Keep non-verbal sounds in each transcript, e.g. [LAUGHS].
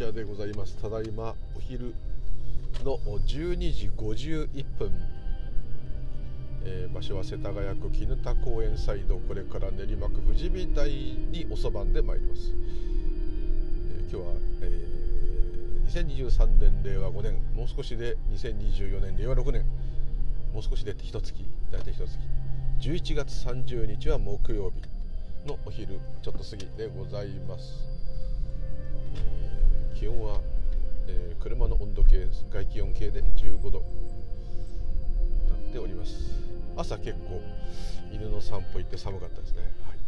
こちはでございます。ただいまお昼の12時51分、えー、場所は世田谷区絹田公園サイド。これから練馬区富士見台におそばんで参ります、えー、今日は、えー、2023年令和5年。もう少しで2024年令和6年。もう少しで一月。大体一月。11月30日は木曜日のお昼ちょっと過ぎでございます。気温は、えー、車の温度計外気温計で15度。なっております。朝結構犬の散歩行って寒かったですね。はい。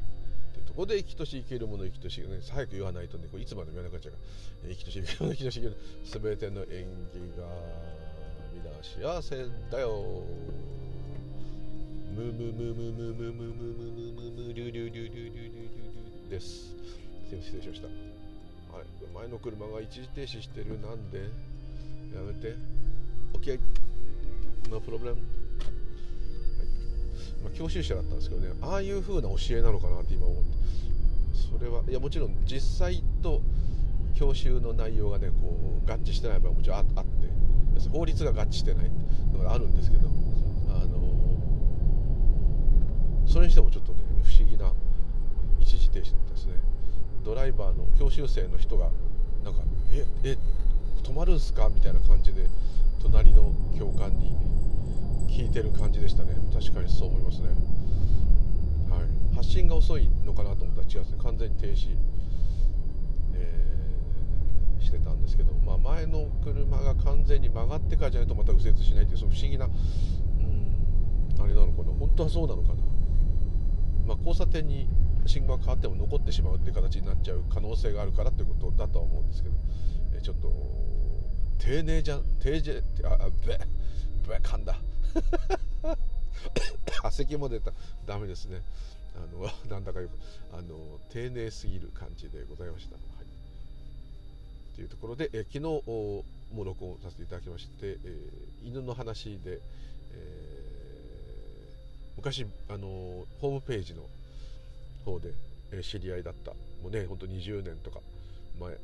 というとこで生きとし生けるもの生きとし、ね、早く言わないとねこれいつまでも言わなくなっちゃうから。生きとし生けるもの生きとし生ける全ての縁起が皆幸せだよ。ムムムムムムムムムムムムムリュリュリュリュリュリュリュです失礼しましたはい前の車が一時停止してるなんでやめて。OK No problem、はい。まあ、教習者だったんですけどねああいう風な教えなのかなって今思って。それはいやもちろん実際と教習の内容がねこう合致してない場合もちろんあって。法律が合致してない。のがあるんですけどあのそれにしてもちょっとね不思議な一時停止。だったですねドライバーの教習生の人がなんか「ええ止まるんすか?」みたいな感じで隣の教官に聞いてる感じでしたね。確かにそう思いますね、はい、発信が遅いのかなと思ったら違うんですね。完全に停止、えー、してたんですけど、まあ、前の車が完全に曲がってからじゃないとまた右折しないっていうその不思議なうんあれなのかな。本当はそうなのかな、まあ、交差点に信号が変わっても残ってしまうっていう形になっちゃう可能性があるからってことだとは思うんですけど、えちょっと丁寧じゃん丁寧ああべべ噛んだ。[LAUGHS] 汗も出た。ダメですね。あの [LAUGHS] なんだかよくあの丁寧すぎる感じでございました。はい、というところで、え昨日も録音させていただきまして、えー、犬の話で、えー、昔あのホームページの方で、え知り合いだった。もうねほんと20年とか。前、えー、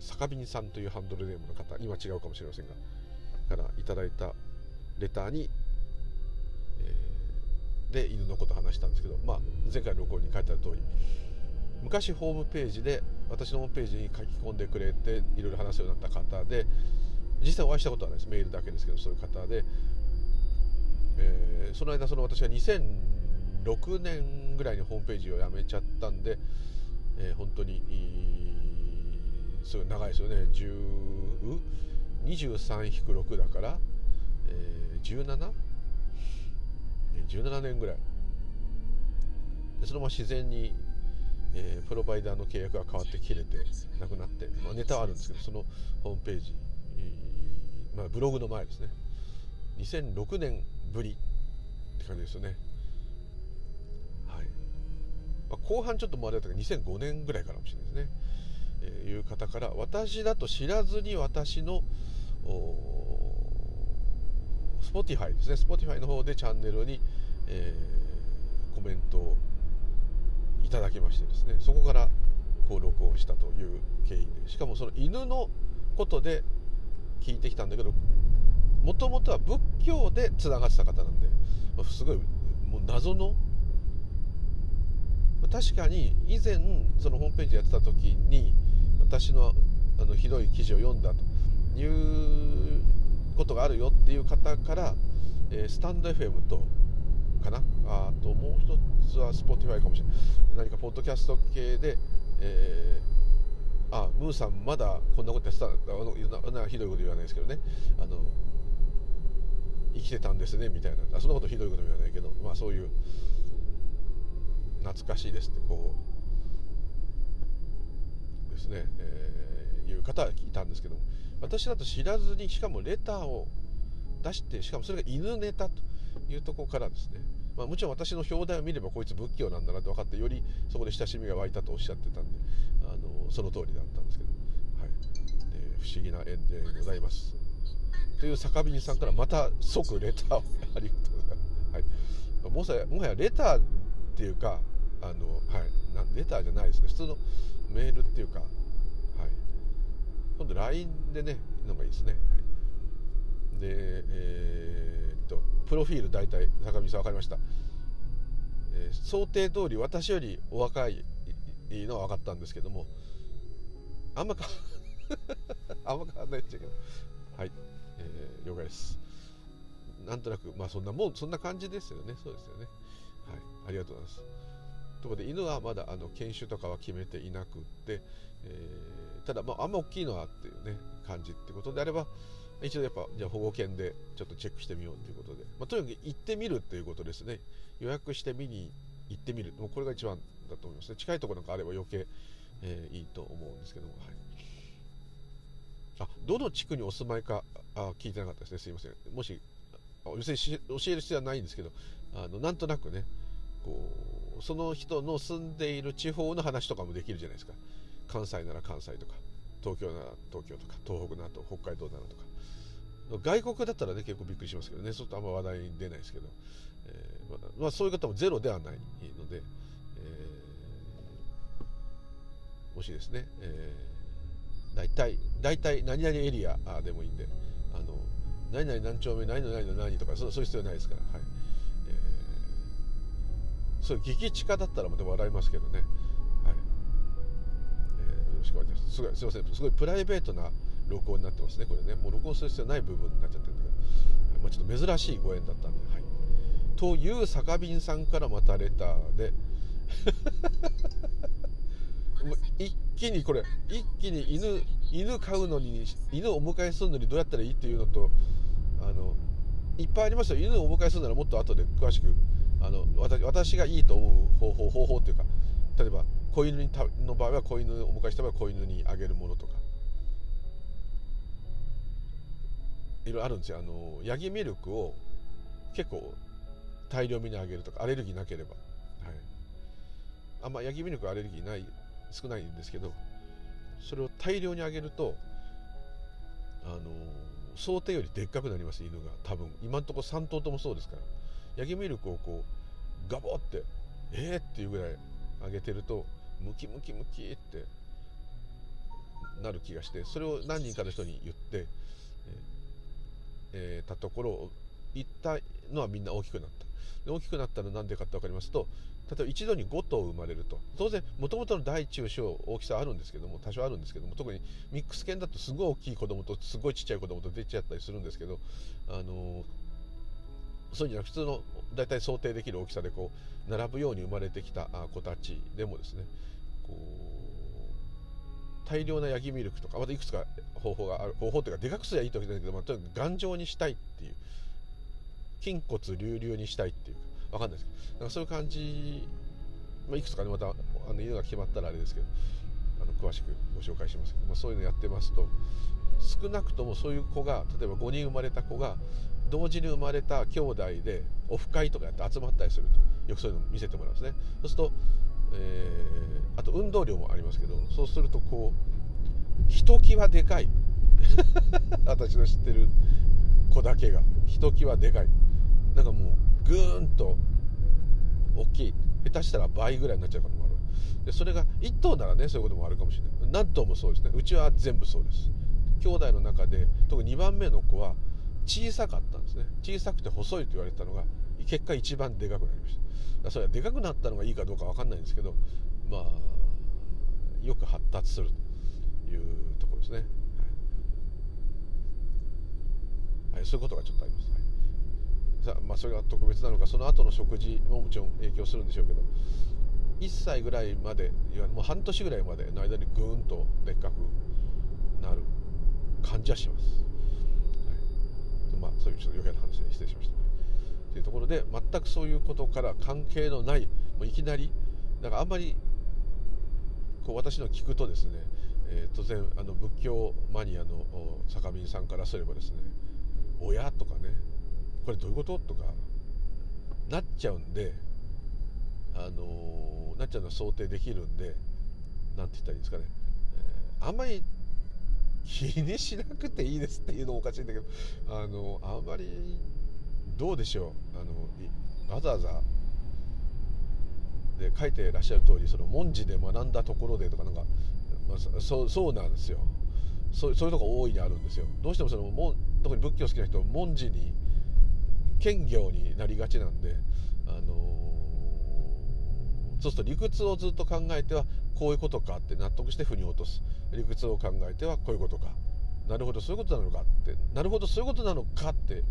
坂ビさんというハンドルネームの方。今違うかもしれませんが。からいただいたレターに、えー、で犬のこと話したんですけど、まあ、前回の録音に書いてある通り。昔ホームページで私のホームページに書き込んでくれていろいろ話すようになった方で実際お会いしたことはないです。メールだけですけどそういう方で、えー、その間その私は2000 6年ぐらいにホームページをやめちゃったんで、えー、本当にすごい長いですよね。23-6だから、えー、17?17 年ぐらい。でそのまま自然に、えー、プロバイダーの契約が変わって切れてなくなって、まあ、ネタはあるんですけどそのホームページ、まあ、ブログの前ですね。2006年ぶりって感じですよね。まあ、後半ちょっと回れたけど2005年ぐらいからかもしれないですね、えー、いう方から私だと知らずに私のスポティファイですね。スポティファイの方でチャンネルに、えー、コメントをいただきましてですね。そこからこう録音したという経緯でしかもその犬のことで聞いてきたんだけどもともとは仏教でつながってた方なんで、まあ、すごいもう謎の確かに以前そのホームページやってた時に私のあのひどい記事を読んだということがあるよっていう方から、えー、スタンド FM とかな？あともう一つは Spotify かもしれない。何かポッドキャスト系で、えー、あムーさんまだこんなことやってたあのなひどいこと言わないですけどね。あの生きてたんですねみたいな。そんなことひどいこと言わないけどまあそういう懐かしいですってこうですね、えー、いう方はいたんですけども私だと知らずにしかもレターを出してしかもそれが犬ネタというとこからですね、まあ、もちろん私の表題を見ればこいつ仏教なんだなと分かってよりそこで親しみが湧いたとおっしゃってたんであのその通りだったんですけど、はい、で不思議な縁でございます。という坂ビさんからまた即レターをありがとうございます。はい、もはやもはやレターっていうかあの、はい、なレターじゃないですね。普通のメールっていうかはい。今度 LINE でねのがいいですね、はい、でえー、っとプロフィール大体坂見さん分かりました、えー、想定通り私よりお若いのは分かったんですけどもあんまか [LAUGHS] あんま変わんないっちゃけど。はい、えー、了解です。なんとなくまあそんなもんそんな感じですよね。そうですよね。はい。ありがとうございます。ところで犬はまだあの犬種とかは決めていなくって、えー、ただ、まあ、あんま大きいのはっていうね感じってことであれば一度やっぱじゃ保護犬でちょっとチェックしてみようということで、まあ、とにかく行ってみるっていうことですね。予約して見に行ってみる。もうこれが一番だと思いますね。近いところなんかあれば余計、えー、いいと思うんですけども、はい、あどの地区にお住まいかあ聞いてなかったですね。すいません。もし別に教える必要はないんですけどあのなんとなくねこうその人の住んでいる地方の話とかもできるじゃないですか。関西なら関西とか東京なら東京とか東北なら北海道ならとか。外国だったらね結構びっくりしますけどね。そうするとあんま話題に出ないですけど、えー、まあ、まあ、そういう方もゼロではないので、えー、もしですね、えー、大体大体何々エリアでもいいんであの何々何丁目何々何々とかそうそういう必要ないですから、はい、そう激地下だったらまた笑いますけどね、はい。えー、よろしくお願いします。すごいすいません。すごいプライベートな録音になってますねこれね。もう録音する必要ない部分になっちゃってるんだけど、まあ、ちょっと珍しいご縁だったんで。はい。という酒瓶さんからまたレターで。[LAUGHS] [LAUGHS] 一気にこれ一気に犬犬飼うのに犬をお迎えするのにどうやったらいいっていうのとあのいっぱいありますよ。犬をお迎えするならもっと後で詳しくあの私私がいいと思う方法方法っていうか例えば子犬にの場合は子犬をお迎えした場合は子犬にあげるものとか。いろいろあるんですよ。あのヤギミルクを結構大量にあげるとかアレルギーなければ、はい、あんまヤギミルクアレルギーない少ないんですけどそれを大量にあげるとあの想定よりでっかくなります犬が。多分今んところ3頭ともそうですから。ヤギミルクをこうガボってえー、っていうぐらいあげてるとムキムキムキってなる気がしてそれを何人かの人に言って、えー、たところ言ったのはみんな大きくなった。大きくなったのは何でかって分かりますと例えば一度に5頭生まれると当然もともとの大中小大きさあるんですけども多少あるんですけども特にミックス犬だとすごい大きい子供とすごいちっちゃい子供と出ちゃったりするんですけどあのそうじゃなく普通の大体想定できる大きさでこう並ぶように生まれてきた子たちでもですねこう大量なヤギミルクとかまたいくつか方法がある方法というかでかくすりゃいいとわけじゃないけど、まあ、とにかく頑丈にしたいっていう筋骨隆々にしたいっていうかわかんないですけどなんかそういう感じ、まあ、いくつかねまたあの犬が決まったらあれですけどあの詳しくご紹介しますけど、まあ、そういうのやってますと少なくともそういう子が例えば5人生まれた子が同時に生まれた兄弟でオフ会とかやって集まったりすると。よくそういうの見せてもらうんですね。そうすると、えー、あと運動量もありますけどそうするとこうひときわでかい。[LAUGHS] 私の知ってる子だけがひときわでかい。なんかもうぐーんと大きい。下手したら倍ぐらいになっちゃうこともあるでそれが1頭ならねそういうこともあるかもしれない。何頭もそうですね。うちは全部そうです。兄弟の中で特に2番目の子は小さかったんですね。小さくて細いと言われたのが結果一番でかくなりました。それはでかくなったのがいいかどうか分かんないんですけどまあよく発達するというところですね、はい、そういうことがちょっとあります、はい。さまあ、それが特別なのかその後の食事ももちろん影響するんでしょうけど1歳ぐらいまでいわもう半年ぐらいまでの間にぐーんとでっかくなる感じはします、まあそういうちょっと余計な話で失礼しました。というところで全くそういうことから関係のないもういきなりなんかあんまりこう私の聞くとですね、えー、当然あの仏教マニアの坂見さんからすればですね親とかねこれどういうこと？とかなっちゃうんであのー、なっちゃうのは想定できるんで何て言ったらいいんですかね、えー、あんまり気にしなくていいですっていうのもおかしいんだけどあのあんまりどうでしょう。あのわざわざで書いてらっしゃる通りそり文字で学んだところでとかなんか、まあ、そうそうなんですよ。そうそういうとこ大いにあるんですよ。どうしてもそのも特に仏教好きな人は文字に兼業になりがちなんであの、そうすると理屈をずっと考えてはこういうことかって納得して腑に落とす理屈を考えてはこういうことか。なるほどそういうことなのかって。なるほどそういうことなのかって。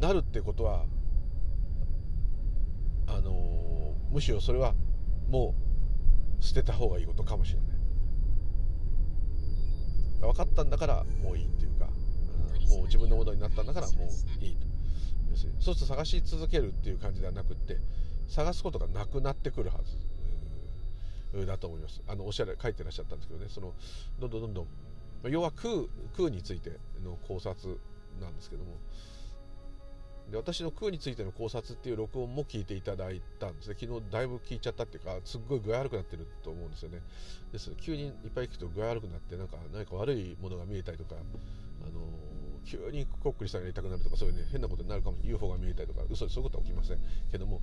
なるってことはあのー、むしろそれはもう捨てた方がいいことかもしれない。分かったんだからもういいっていうかもう自分のものになったんだからもういいと。要するにそうすると探し続けるっていう感じではなくって探すことがなくなってくるはずだと思います。あのおっしゃる書いてらっしゃったんですけどね。そのどんどんどんどん。要は空空についての考察なんですけども。で私の空についての考察っていう録音も聞いていただいたんですね。昨日だいぶ聞いちゃったっていうかすっごい具合悪くなってると思うんですよね。です。急にいっぱい聞くと具合悪くなってなんか何か悪いものが見えたりとかあの急にこっくりしたが痛くなるとかそういうね変なことになるかも UFO が見えたりとか嘘でそういうことは起きません。けども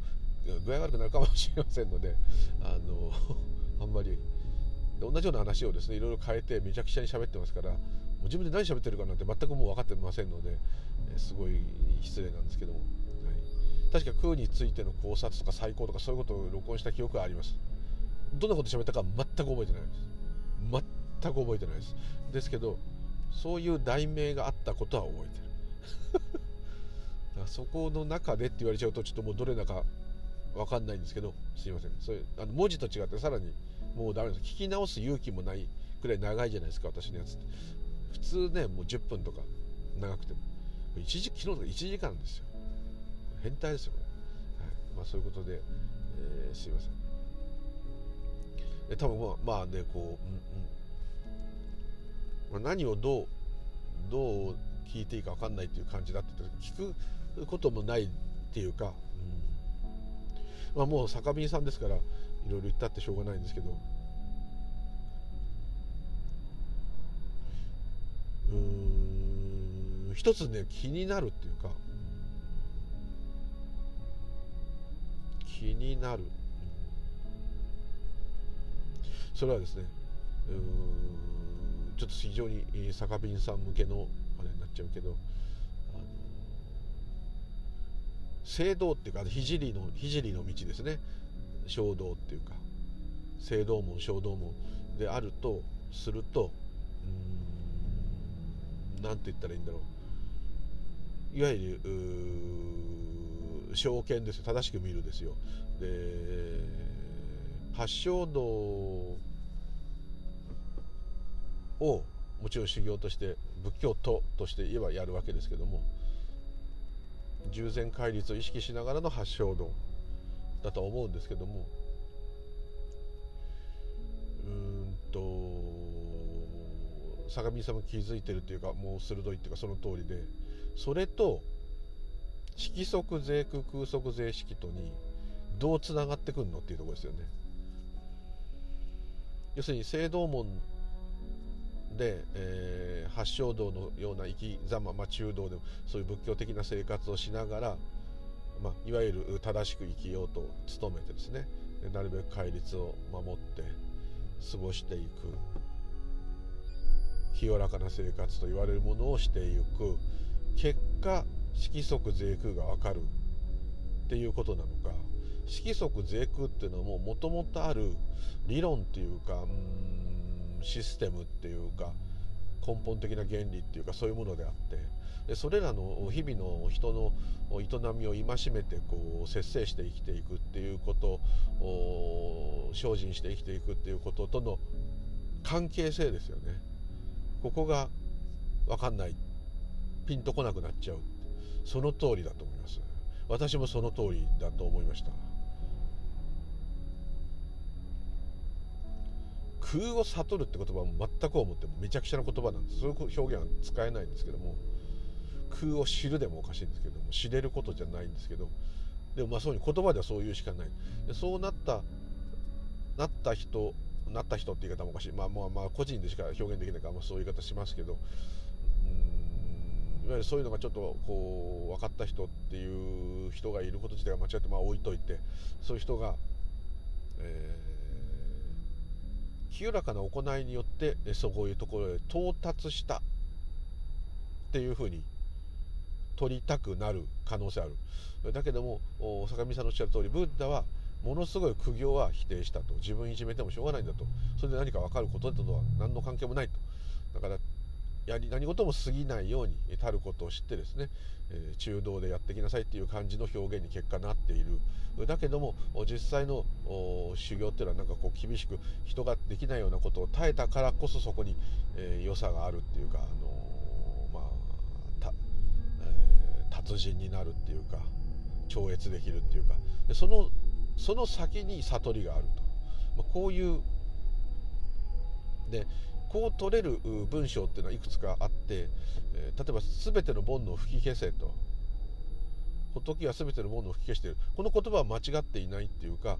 具合悪くなるかもしれませんのであの [LAUGHS] あんまり同じような話をですねいろいろ変えてめちゃくちゃに喋ってますからもう自分で何喋ってるかなんて全くもう分かってませんので、すごい失礼なんですけども、はい、確か空についての考察とか最高とかそういうことを録音した記憶はあります。どんなこと喋ったか全く覚えてないです。全く覚えてないです。ですけどそういう題名があったことは覚えてる。[LAUGHS] だからそこの中でって言われちゃうとちょっともうどれだか分かんないんですけどすいません。それあの文字と違ってさらにもうダメです。聞き直す勇気もないくらい長いじゃないですか私のやつって。普通ねもう10分とか長くても。1時昨日とか1時間ですよ。変態ですよこれ、はい。まあ、そういうことで、えー、すいません。で多分まあまあねこう、うんうん。まあ、何をどうどう聞いていいか分かんないっていう感じだって言った聞くこともないっていうか、うん。まあ、もう酒瓶さんですからいろいろ言ったってしょうがないんですけど。うん一つね気になるっていうか気になる。それはですねうんちょっと非常に酒瓶さん向けのあれになっちゃうけど聖堂っていうか聖の聖の道ですね衝動っていうか聖堂門衝動門であるとするとうん何て言ったらいいんだろういわゆる証券ですよ正しく見るですよで八正道をもちろん修行として仏教徒として言えばやるわけですけども従前戒律を意識しながらの八正道だと思うんですけどもうんと相模さんも気づいてるっていうかもう鋭いっていうかその通りでそれと色即税空空即税式とにどうつながってくるのっていうところですよね。要するに聖堂門で、えー、八正道のような生き様、まあ、中道でもそういう仏教的な生活をしながら、まあ、いわゆる正しく生きようと努めてですね。なるべく戒律を守って過ごしていく。清らかな生活と言われるものをしていく。結果色即税空が分かる。っていうことなのか。色即税空っていうのはもともとある理論っていうかうんシステムっていうか根本的な原理っていうかそういうものであってでそれらの日々の人の営みを戒めてこう節制して生きていくっていうことを精進して生きていくっていうこととの関係性ですよね。ここが分かんない。ピンとこなくなっちゃうその通りだと思います。私もその通りだと思いました。空を悟るって言葉も全く思ってもめちゃくちゃな言葉なんですそういう表現は使えないんですけども空を知るでもおかしいんですけども知れることじゃないんですけどでもまあそうに言葉ではそういうしかない。でそうなったなった人なった人って言い方もおかしいまあまあまあ個人でしか表現できないから、まあ、そういう言い方しますけどうんいわゆるそういうのがちょっとこう分かった人っていう人がいること自体が間違ってまあ置いといてそういう人が、えー清らかな行いによってそういうところへ到達したっていうふうに取りたくなる可能性ある。だけども坂上さんのおっしゃる通りブッダはものすごい苦行は否定したと。自分いじめてもしょうがないんだと。それで何か分かることとは何の関係もないと。だからやり何事も過ぎないようにたることを知ってですね、中道でやってきなさいっていう感じの表現に結果なっている。だけども実際の修行っていうのはなんかこう厳しく人ができないようなことを耐えたからこそそこに、え、良さがあるっていうか、あの、まあた、えー、達人になるっていうか超越できるっていうか。でそのその先に悟りがあると、まあ、こういうでこう取れる文章っていうのはいくつかあって、例えば全ての煩悩を吹き消せと。仏は全ての煩悩を吹き消している。この言葉は間違っていないっていうか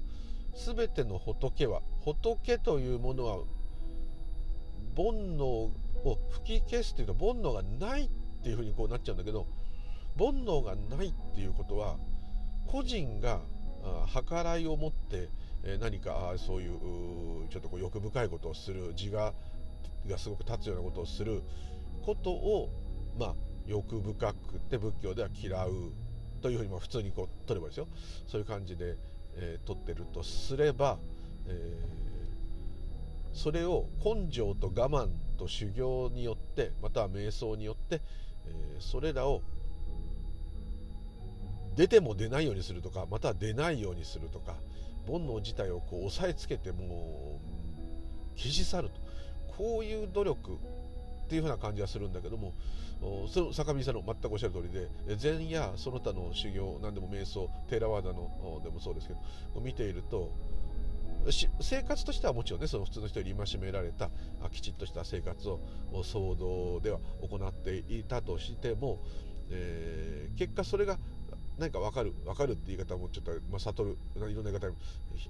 全ての仏は仏というものは煩悩を吹き消すっていうと煩悩がないっていうふうにこうなっちゃうんだけど煩悩がないっていうことは個人が計らいを持って何かそういうちょっとこう欲深いことをする自我がすごく立つようなことをすることをまあ欲深くて仏教では嫌うというふうにまあ普通にこう取ればですよ。そういう感じで、えー、取ってるとすれば、えー、それを根性と我慢と修行によってまたは瞑想によって、えー、それらを出ても出ないようにするとかまたは出ないようにするとか煩悩自体をこう押さえつけてもう消し去ると。こういう努力っていうふうな感じはするんだけどもその坂見さんの全くおっしゃる通りで禅やその他の修行何でも瞑想テーラワーダのでもそうですけど見ていると生活としてはもちろんねその普通の人に戒められたきちっとした生活を騒動では行っていたとしても、えー、結果それが何か分かる分かるって言い方もちょっと、まあ、悟るいろんな言い方に、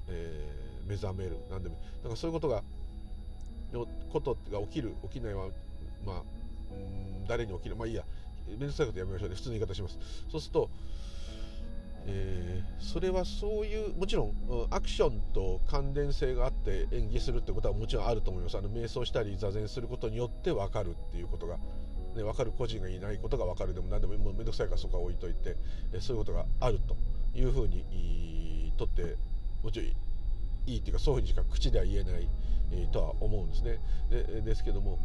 えー、目覚める何でもだかそういうことがのことが起きる起きないはまあ誰に起きる？まあいいや。面倒くさいことやめましょうね。普通の言い方します。そうすると、えー、それはそういうもちろんアクションと関連性があって演技するってことはもちろんあると思います。あの瞑想したり座禅することによって分かるっていうことがね、分かる個人がいないことが分かる。でも何でも面倒くさいからそこは置いといて、そういうことがあるというふうにとってもちろんいいっていうかそういうふうにしか口では言えない、えとは思うんですね。でですけども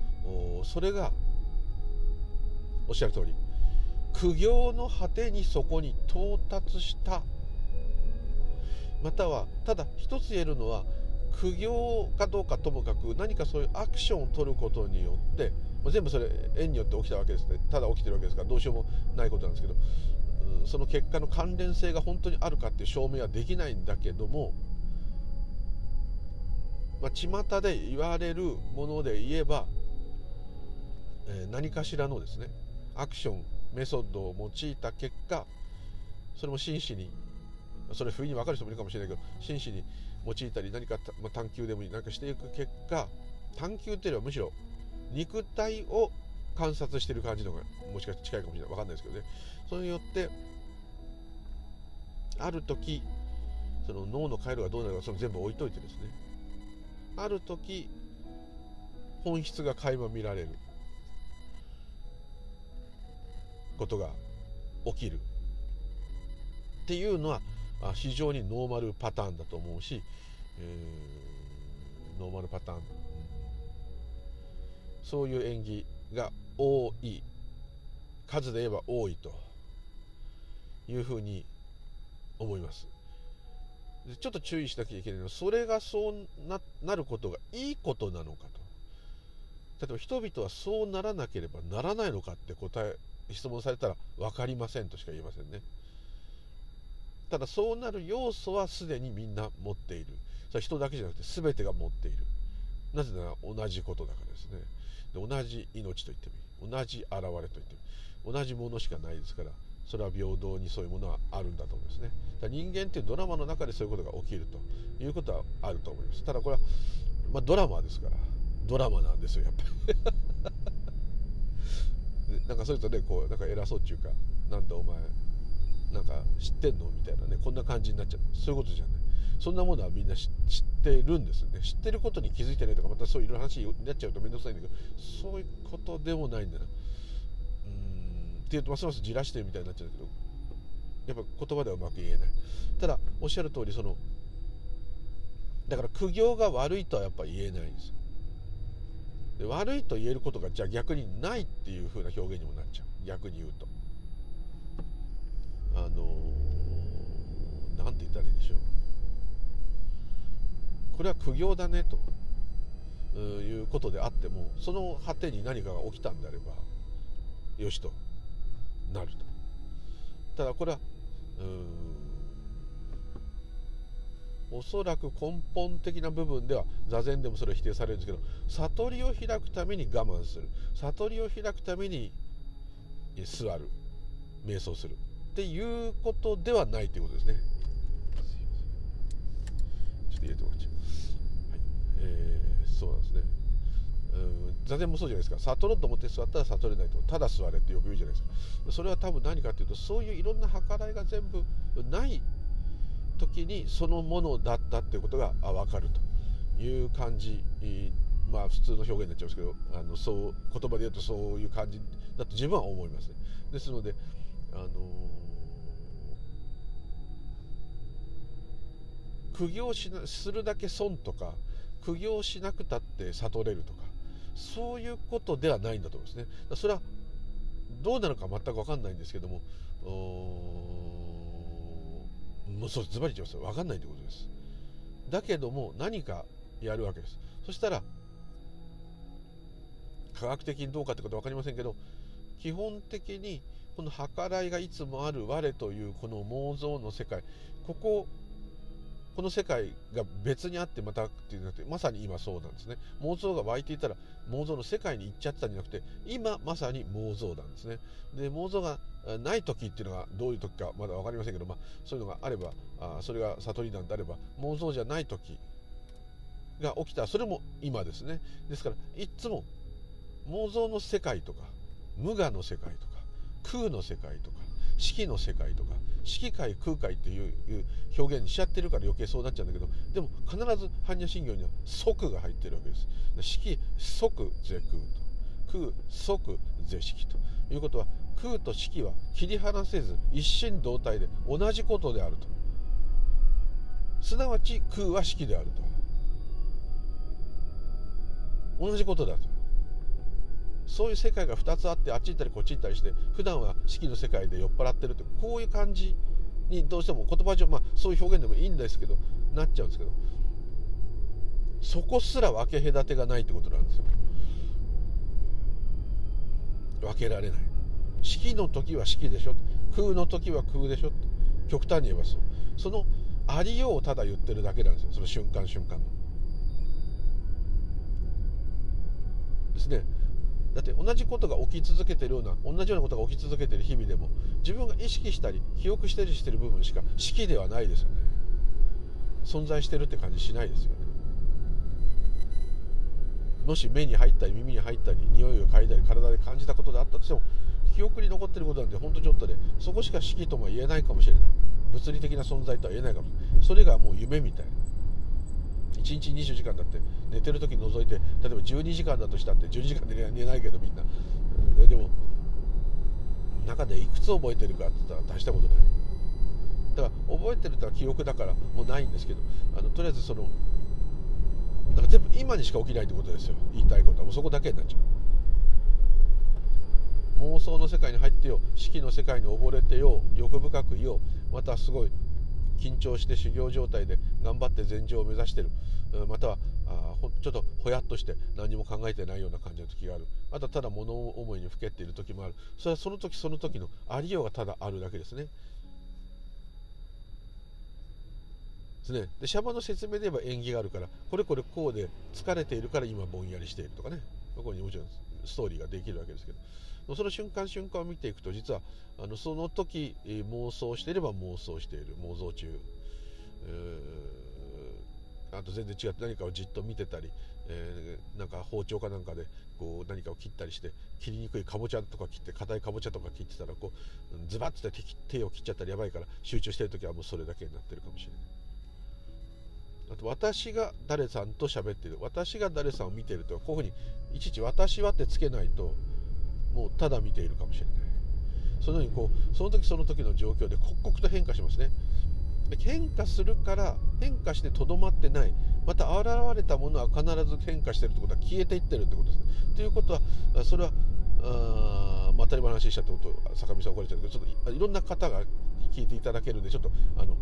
それがおっしゃる通り苦行の果てにそこに到達した。またはただ一つ言えるのは苦行かどうかともかく何かそういうアクションを取ることによって全部それ縁によって起きたわけですね。ただ起きてるわけですからどうしようもないことなんですけどその結果の関連性が本当にあるかって証明はできないんだけども、まあ、巷で言われるもので言えば、えー、何かしらのですねアクションメソッドを用いた結果それも真摯にそれ不意に分かる人もいるかもしれないけど真摯に用いたり何か、まあ、探求でもいい何かしていく結果探求っていうのはむしろ肉体を観察してる感じのがもしかして近いかもしれない。分かんないですけどね。それによってある時その脳の回路がどうなるかその全部置いといてですね。ある時本質が垣間見られる。ことが起きる。っていうのは非常にノーマルパターンだと思うし、えー、ノーマルパターン。そういう演技が多い。数で言えば多いというふうに思います。ちょっと注意しなきゃいけないのはそれがそうななることがいいことなのかと。例えば人々はそうならなければならないのかって答え質問されたら分かりませんとしか言えませんね。ただそうなる要素はすでにみんな持っている。それは人だけじゃなくて全てが持っている。なぜなら同じことだからですね。で同じ命と言ってもいい同じ現れと言ってもいい同じものしかないですからそれは平等にそういうものはあるんだと思いますね。だ人間っていうドラマの中でそういうことが起きるということはあると思います。ただこれは、まあ、ドラマですから。ドラマなんですよやっぱり。[LAUGHS] なんかそれとねこうなんか偉そうっていうかなんだお前なんか知ってんのみたいなねこんな感じになっちゃう。そういうことじゃない。そんなものはみんな知ってるんですね。知ってることに気づいてないとかまたそういう話になっちゃうと面倒くさいんだけどそういうことでもないんだな。うん。っていうとますますじらしてるみたいになっちゃうけどやっぱ言葉ではうまく言えない。ただおっしゃる通りそのだから苦行が悪いとはやっぱ言えないんですで悪いと言えることがじゃあ逆にないっていう風な表現にもなっちゃう。逆に言うと。あの何て言ったらいいでしょう。これは苦行だねと。いうことであってもその果てに何かが起きたんであればよしと。なると。ただこれはおそらく根本的な部分では座禅でもそれは否定されるんですけど悟りを開くために我慢する。悟りを開くために座る。瞑想する。っていうことではないということですね。ちょっと入れてもらっちゃう、はい。えー、そうなんですねうん座禅もそうじゃないですか悟ろうと思って座ったら悟れないとただ座れってよく言うじゃないですかそれは多分何かっていうとそういういろんな計らいが全部ない時にそのものだったっていうことが分かるという感じまあ普通の表現になっちゃうんですけどあのそう言葉で言うとそういう感じだと自分は思いますね。ですのであの苦行しなするだけ損とか苦行しなくたって悟れるとかそういうことではないんだと思うんですね。それはどうなるか全く分かんないんですけどももうそうズバリ言っちゃいます分かんないということです。だけども何かやるわけです。そしたら科学的にどうかってことは分かりませんけど基本的にこの計らいがいつもある我というこの妄想の世界こここの世界が別にあってまたっていうのまさに今そうなんですね。妄想が湧いていたら妄想の世界に行っちゃったんじゃなくて今まさに妄想なんですね。で妄想がない時っていうのがどういう時かまだ分かりませんけど、まあ、そういうのがあればあそれが悟りなんであれば妄想じゃない時が起きたそれも今ですね。ですからいつも妄想の世界とか無我の世界とか空の世界とか式の世界とか式界空界っていう表現にしちゃってるから余計そうなっちゃうんだけどでも必ず般若心経には即が入ってるわけです。式即是空と。空即是式ということは空と式は切り離せず一心同体で同じことであると。すなわち空は式であると。同じことだと。そういう世界が2つあってあっち行ったりこっち行ったりして普段は四季の世界で酔っ払ってるってこういう感じにどうしても言葉上、まあ、そういう表現でもいいんですけどなっちゃうんですけどそこすら分け隔てがないってことなんですよ。分けられない。四季の時は四季でしょ空の時は空でしょ極端に言えばそう。そのありようをただ言ってるだけなんですよ。その瞬間瞬間の。ですね。だって同じことが起き続けてるような同じようなことが起き続けてる日々でも自分が意識したり記憶したりしてる部分しか式ではないですよね。存在してるって感じしないですよね。もし目に入ったり耳に入ったり匂いを嗅いだり体で感じたことであったとしても記憶に残ってることなんてほんとちょっとでそこしか式とも言えないかもしれない。物理的な存在とは言えないかもしれない。それがもう夢みたいな。1日20時間だって寝てる時覗いて例えば12時間だとしたって12時間で寝ないけどみんな。でも中でいくつ覚えてるかって言ったら大したことない。だから覚えてるってのは記憶だからもうないんですけどあのとりあえずそのだから全部今にしか起きないってことですよ。言いたいことは。もうそこだけになっちゃう。妄想の世界に入ってよ四季の世界に溺れてよ欲深くいよまたすごい緊張して修行状態で頑張って禅情を目指してる。またはあちょっとほやっとして何も考えてないような感じの時がある。あとはただ物思いにふけっている時もある。それはその時その時のありようがただあるだけですね。ですね。でシャバの説明で言えば縁起があるからこれこれこうで疲れているから今ぼんやりしているとかね。ここにもちろんストーリーができるわけですけど。その瞬間瞬間を見ていくと実はあのその時、妄想していれば妄想している。妄想中、えー、あと全然違って何かをじっと見てたり、えー、なんか包丁かなんかでこう何かを切ったりして切りにくいかぼちゃとか切って硬いかぼちゃとか切ってたらこうズバッて手を切っちゃったらやばいから集中してる時はもうそれだけになってるかもしれない。あと私が誰さんと喋ってる。私が誰さんを見てるとこういうふうにいちいち「私は」ってつけないともうただ見ているかもしれない。そのようにこうその時その時の状況で刻々と変化しますね。変化するから変化してとどまってない。また現れたものは必ず変化してるってことは消えていってるってことですね。ということはそれはあ、まあ、当たり前の話しちゃってこと坂見さん怒られちゃうけどちょっといろんな方が聞いていただけるんでちょっとあの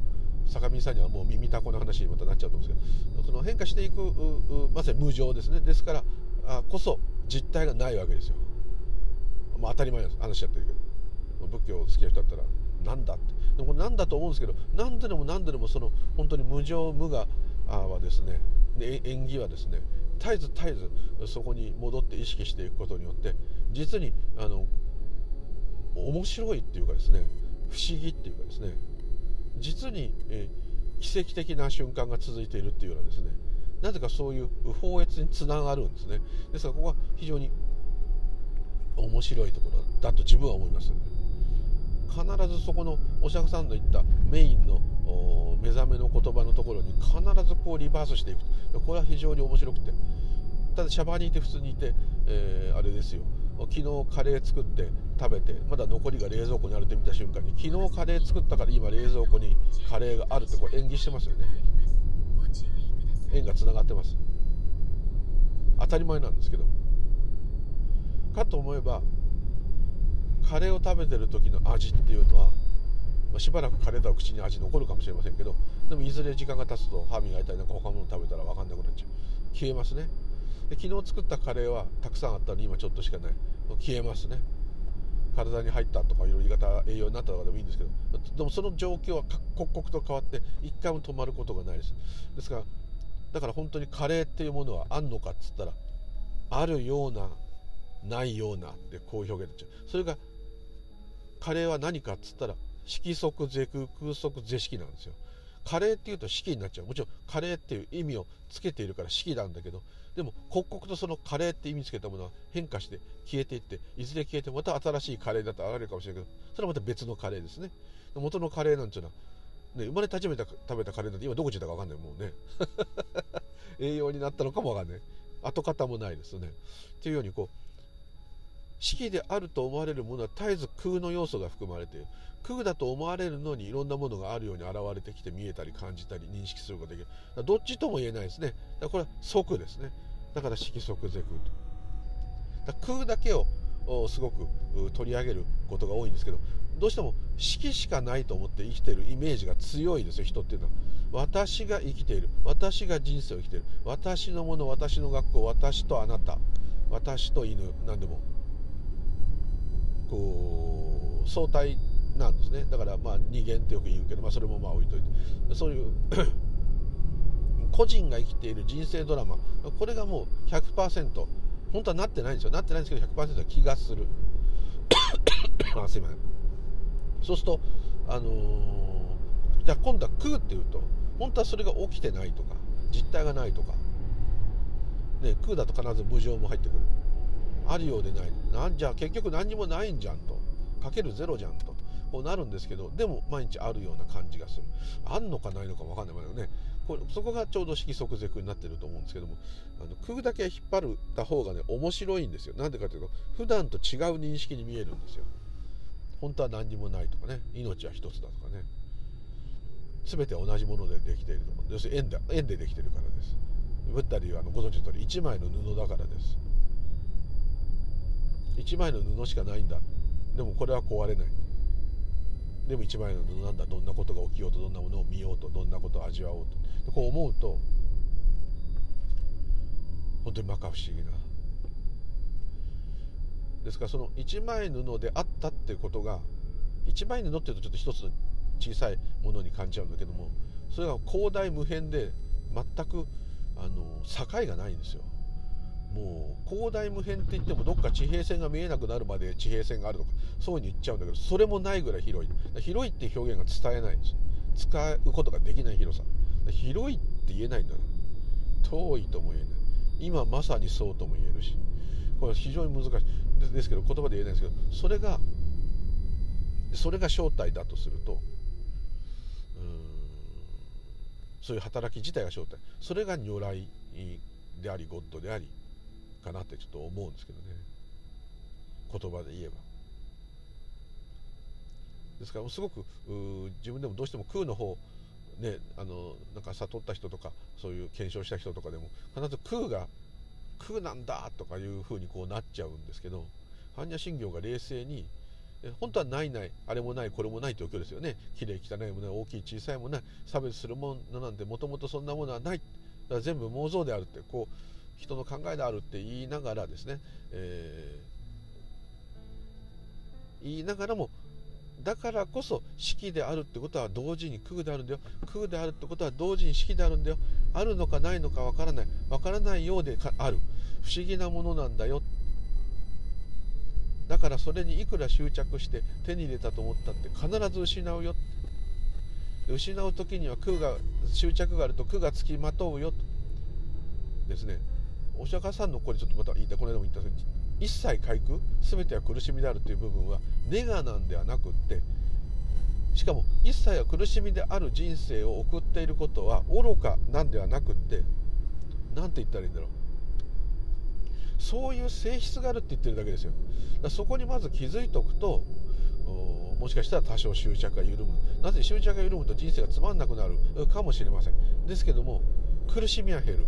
坂見さんにはもう耳たこの話にまたなっちゃうと思うんですけどその変化していくまさに無常ですね。ですからあこそ実体がないわけですよ、まあ、当たり前の話しちゃってるけど仏教好きな人だったらなんだって。でもこれなんだと思うんですけど何度でも何度でもその本当に無常無我はですね縁起はですね絶えず絶えずそこに戻って意識していくことによって実にあの面白いっていうかですね不思議っていうかですね実に、え奇跡的な瞬間が続いているっていうようなですねなぜかそういう法越につながるんですね。ですからここは非常に面白いところだと自分は思います。必ずそこのお釈迦さんの言ったメインの目覚めの言葉のところに必ずこうリバースしていくこれは非常に面白くて。ただシャバにいて普通にいて、えー、あれですよ。昨日カレー作って食べてまだ残りが冷蔵庫にあるって見た瞬間に昨日カレー作ったから今冷蔵庫にカレーがあるってこれ演技してますよね。縁がつながってます。当たり前なんですけど。かと思えばカレーを食べてる時の味っていうのは、まあ、しばらくカレーだと口に味残るかもしれませんけどでもいずれ時間が経つと歯磨いたりなんか他のもの食べたら分かんなくなっちゃう。消えますね。で昨日作ったカレーはたくさんあったのに今ちょっとしかない。消えますね。体に入ったとかいろいろ言い方栄養になったとかでもいいんですけどでもその状況は刻々と変わって一回も止まることがないです。ですからだから本当にカレーっていうものはあんのかっつったらあるようなないようなってこういう表現になっちゃう。それがカレーは何かっつったら色即是空空即是式なんですよ。カレーっていうと式になっちゃう。もちろんカレーっていう意味をつけているから式なんだけどでも刻々とそのカレーって意味つけたものは変化して消えていっていずれ消えてまた新しいカレーだと現れるかもしれないけどそれはまた別のカレーですね。元のカレーなんていうのは、ね、生まれて初めて食べたカレーなんて今どこ行ったか分かんない。もうね。[LAUGHS] 栄養になったのかも分かんない。跡形もないですよね。っていうようにこう式であると思われるものは絶えず空の要素が含まれている。空だと思われるのにいろんなものがあるように現れてきて見えたり感じたり認識することができる。どっちとも言えないですね。だこれは即ですね。だから色即是空と。だ空だけをすごく取り上げることが多いんですけどどうしても式しかないと思って生きてるイメージが強いですよ人っていうのは。私が生きている。私が人生を生きている。私のもの私の学校私とあなた。私と犬何でも。こう相対なんですね。だからまあ二元ってよく言うけど、まあ、それもまあ置いといて。そういう [COUGHS] 個人が生きている人生ドラマ。これがもう100%本当はなってないんですよ。なってないんですけど100%は気がする。[COUGHS] あすいません。そうするとあのー、じゃあ今度は空っていうと本当はそれが起きてないとか実体がないとか、ね、空だと必ず無常も入ってくる。あるようでない。なんじゃ結局何にもないんじゃんと。かけるゼロじゃんと。こうなるんですけどでも毎日あるような感じがする。あんのかないのか分かんないけどね。これそこがちょうど色即是空になってると思うんですけどもあの空だけ引っ張るた方がね面白いんですよ。なんでかというと普段と違う認識に見えるんですよ。本当は何にもないとかね。命は一つだとかね。全て同じものでできていると要するに円で円でできてるからです。ブッダでいうあのご存知の通り1枚の布だからです。1枚の布しかないんだ。でもこれは壊れない。でも1枚の布なんだ。どんなことが起きようとどんなものを見ようとどんなことを味わおうと。こう思うと本当に摩訶不思議な。ですからその一枚布であったっていうことが一枚布っていうとちょっと一つの小さいものに感じちゃうんだけどもそれが広大無辺で全くあの境がないんですよ。もう広大無辺って言ってもどっか地平線が見えなくなるまで地平線があるとか。そういうふうに言っちゃうんだけどそれもないぐらい広い。広いって表現が伝えないんです使うことができない広さ。広いって言えないんだな。遠いとも言えない。今まさにそうとも言えるし。これは非常に難しい。ですけど言葉で言えないんですけどそれがそれが正体だとするとそういう働き自体が正体。それが如来でありゴッドであり。かなってちょっと思うんですけどね。言葉で言えば。ですからすごく自分でもどうしても空の方ねあのなんか悟った人とかそういう検証した人とかでも必ず空が空なんだとかいうふうにこうなっちゃうんですけど般若心経が冷静に本当はないないあれもないこれもないということですよね。きれい汚いもの大きい小さいもない差別するものなんてもともとそんなものはない。だから全部妄想であるってこう人の考えであるって言いながらですね、えー、言いながらもだからこそ式であるってことは同時に空であるんだよ。空であるってことは同時に式であるんだよ。あるのかないのかわからない。わからないようである。不思議なものなんだよ。だからそれにいくら執着して手に入れたと思ったって必ず失うよ。失う時には空が執着があると空がつきまとうよ。とですね。お釈迦さんのこれちょっとまた言いたこの間も言ったんですけど一切回復全ては苦しみであるという部分はネガなんではなくってしかも一切は苦しみである人生を送っていることは愚かなんではなくって何て言ったらいいんだろう。そういう性質があるって言ってるだけですよ。だそこにまず気づいておくともしかしたら多少執着が緩む。なぜ執着が緩むと人生がつまんなくなるかもしれません。ですけども苦しみは減る。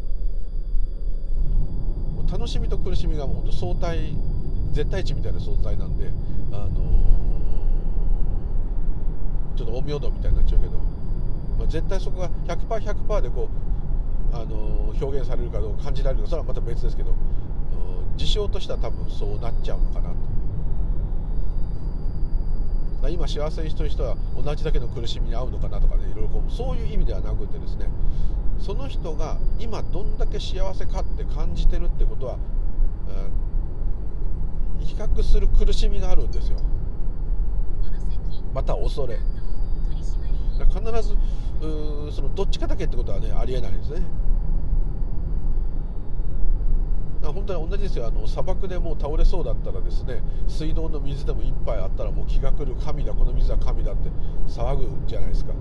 楽しみと苦しみがもう相対絶対値みたいな相対なんで、あのー、ちょっと陰陽道みたいになっちゃうけど、まあ、絶対そこが 100%100% でこう、あのー、表現されるかどうか感じられるかそれはまた別ですけど事象としては多分そうなっちゃうのかなと。今幸せにしてる人は同じだけの苦しみに遭うのかなとかねいろいろこうそういう意味ではなくてですねその人が今どんだけ幸せかって感じてるってことは、うん、比較する苦しみがあるんですよ。また恐れ。必ずそのどっちかだけってことはねありえないですね。本当に同じですよ。あの砂漠でもう倒れそうだったらですね水道の水でも一杯あったらもう気が狂う。神だこの水は神だって騒ぐじゃないですか。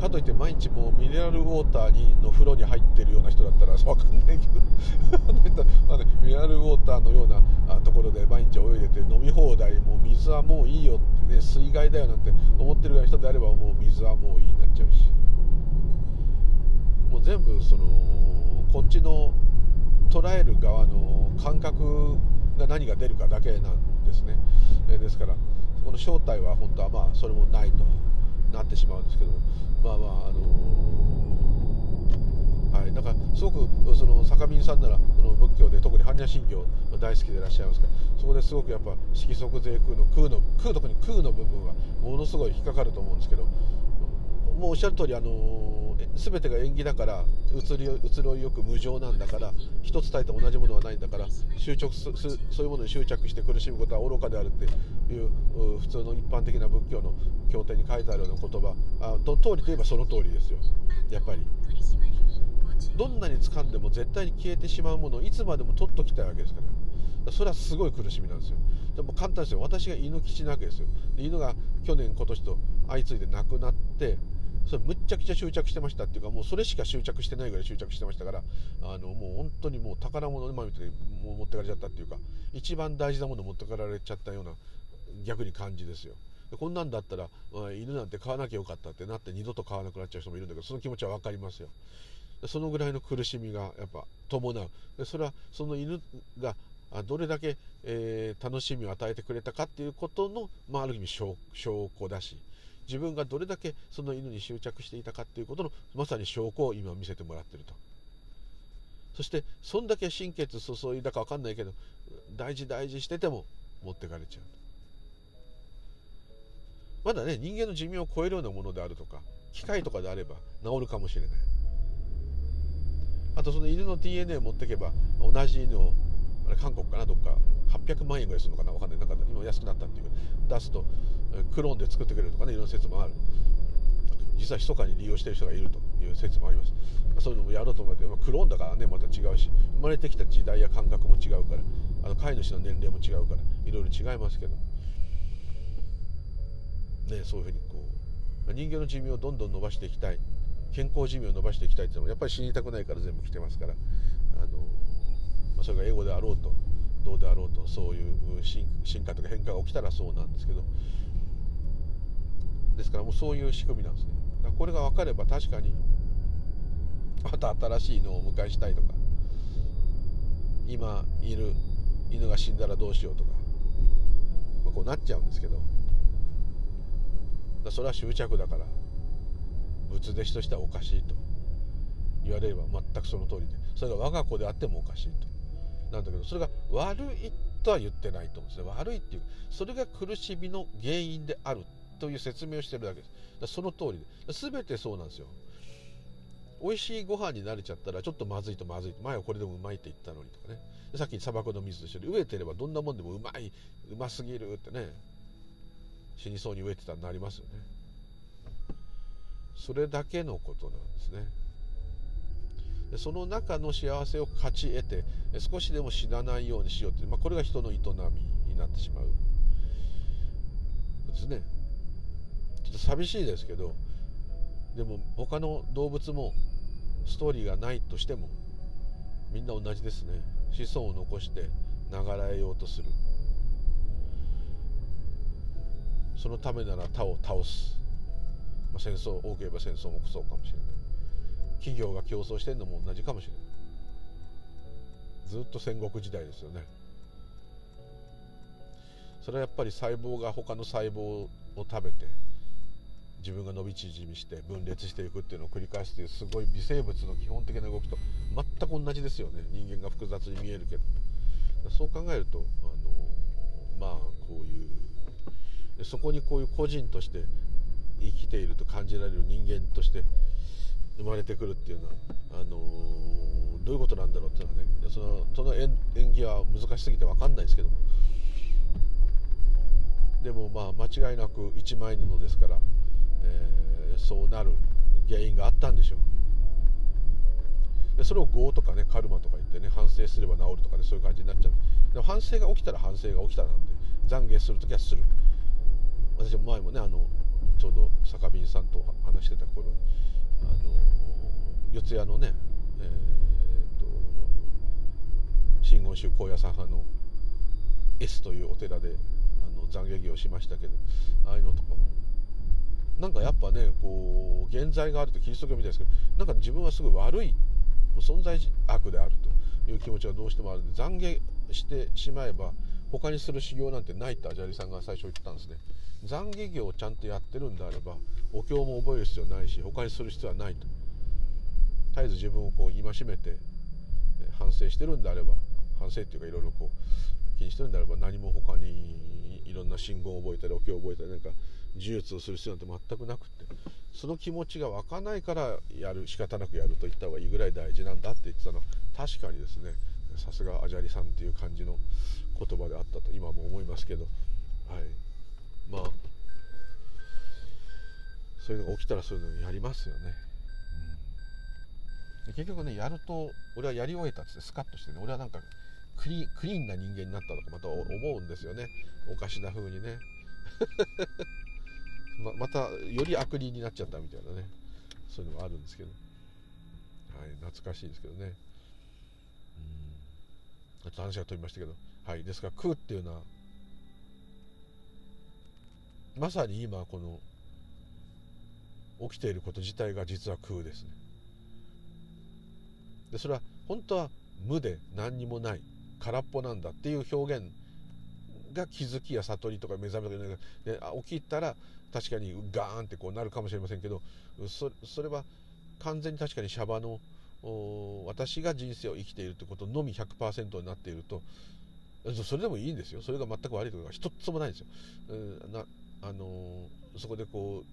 かといって毎日もうミネラルウォーターにの風呂に入ってるような人だったら分かんないけど [LAUGHS] ミネラルウォーターのようなところで毎日泳いでて飲み放題もう水はもういいよってね水害だよなんて思ってるような人であればもう水はもういいになっちゃうしもう全部そのこっちの捉える側の感覚が何が出るかだけなんですねですからこの正体は本当はまあそれもないとなってしまうんですけどまあまああのー、はい、だからすごくその坂民さんならその仏教で特に般若心経大好きでいらっしゃいますからそこですごくやっぱ色即税空の空の空特に空の部分はものすごい引っかかると思うんですけどもうおっしゃる通りあの全てが縁起だから移り移ろいよく無常なんだから一つ伝えて同じものはないんだから執着すそういうものに執着して苦しむことは愚かであるっていう普通の一般的な仏教の経典に書いてあるような言葉。あと通りといえばその通りですよ。やっぱり。どんなに掴んでも絶対に消えてしまうものをいつまでも取っときたいわけですから。それはすごい苦しみなんですよ。でも簡単ですよ。私が犬吉なわけですよ。犬が去年今年と相次いで亡くなってそれむっちゃくちゃ執着してましたっていうかもうそれしか執着してないぐらい執着してましたからあのもう本当にもう宝物今みたいにもう持ってかれちゃったっていうか一番大事なもの持ってかれちゃったような逆に感じですよ。こんなんだったら、犬なんて飼わなきゃよかったってなって二度と飼わなくなっちゃう人もいるんだけどその気持ちは分かりますよ。そのぐらいの苦しみがやっぱ伴う。でそれはその犬がどれだけ、えー、楽しみを与えてくれたかっていうことの、まあ、ある意味証拠だし自分がどれだけその犬に執着していたかっていうことのまさに証拠を今見せてもらってると。そしてそんだけ心血注いだか分かんないけど大事大事してても持ってかれちゃう。まだね人間の寿命を超えるようなものであるとか機械とかであれば治るかもしれない。あとその犬の DNA を持っていけば同じ犬をあれ韓国かなどっか800万円ぐらいするのかな分かんない。なんか今安くなったっていう。出すとクローンで作ってくれるとかねいろんな説もある。実は密かに利用してる人がいるという説もあります。そういうのもやろうと思って、まあ、クローンだからねまた違うし生まれてきた時代や感覚も違うからあの飼い主の年齢も違うからいろいろ違いますけど。ねそういうふうにこう人間の寿命をどんどん伸ばしていきたい。健康寿命を伸ばしていきたいっていうのもやっぱり死にたくないから全部来てますから。あの、まあ、それが英語であろうとどうであろうとそういう進化とか変化が起きたらそうなんですけど。ですからもうそういう仕組みなんですね。これが分かれば確かにまた新しいのを迎えしたいとか今いる犬が死んだらどうしようとか、まあ、こうなっちゃうんですけど。だそれは執着だから仏弟子としてはおかしいと。言われれば全くその通りで。それが我が子であってもおかしいと。なんだけどそれが悪いとは言ってないと思うんですね。悪いっていうそれが苦しみの原因であるという説明をしてるだけです。その通りで。全てそうなんですよ。美味しいご飯に慣れちゃったらちょっとまずいとまずい前はこれでもうまいって言ったのにとかね。さっき砂漠の水と一緒で飢えてればどんなもんでもうまいうますぎるってね。死にそうに飢えてたらなりますよね。それだけのことなんですね。でその中の幸せを勝ち得て少しでも死なないようにしようって、まあ、これが人の営みになってしまうですね。ちょっと寂しいですけどでも他の動物もストーリーがないとしてもみんな同じですね。子孫を残して流れようとする。そのためなら他を倒す、まあ、戦争多ければ戦争もそうかもしれない。企業が競争してるのも同じかもしれない。ずっと戦国時代ですよね。それはやっぱり細胞が他の細胞を食べて自分が伸び縮みして分裂していくっていうのを繰り返すというすごい微生物の基本的な動きと全く同じですよね。人間が複雑に見えるけど。そう考えるとあのまあこういうそこにこういう個人として生きていると感じられる人間として生まれてくるっていうのはあのどういうことなんだろうっていうのはねそのその演技は難しすぎて分かんないですけども。でもまあ間違いなく一枚布ですから、えー、そうなる原因があったんでしょう。でそれを業とかねカルマとか言ってね反省すれば治るとかねそういう感じになっちゃう。でも反省が起きたら反省が起きたなんで懺悔する時はする。私も前もねあのちょうど坂瓶さんと話してた頃あの四谷のね、えーと、真言宗高野山派の S というお寺であの懺悔儀をしましたけどああいうのとかもなんかやっぱねこう現在があるとキリスト教みたいですけどなんか自分はすごい悪い存在悪であるという気持ちがどうしてもあるんで懺悔してしまえば他にする修行なんてないってアジャリさんが最初言ったんですね。懺悔業をちゃんとやってるんであればお経も覚える必要ないし他にする必要はないと。絶えず自分をこう戒めて反省してるんであれば反省っていうかいろいろこう気にしてるんであれば何も他にいろんな信号を覚えたりお経を覚えたりなんか呪術をする必要なんて全くなくって。その気持ちが湧かないからやる仕方なくやると言った方がいいぐらい大事なんだって言ってたのは確かにですね。さすがアジャリさんっていう感じの言葉であったと今も思いますけど。はい。まあそういうのが起きたらそういうのやりますよね、うん、結局ねやると俺はやり終えたっつってスカッとしてね俺はなんかクリクリーンな人間になったとかまた思うんですよね。おかしな風にね。[LAUGHS] ままたより悪人になっちゃったみたいなね。そういうのがあるんですけど。はい懐かしいですけどね。うん。ちょっと話が飛びましたけど。はい。ですから空っていうのはまさに今この起きていること自体が実は空ですね。でそれは本当は無で何にもない空っぽなんだっていう表現が気づきや悟りとか目覚めとかで起きたら確かにガーンってこうなるかもしれませんけどそれは完全に確かにシャバの私が人生を生きているということのみ100%になっているとそれでもいいんですよそれが全く悪いところが一つもないんですよ。なあのそこでこ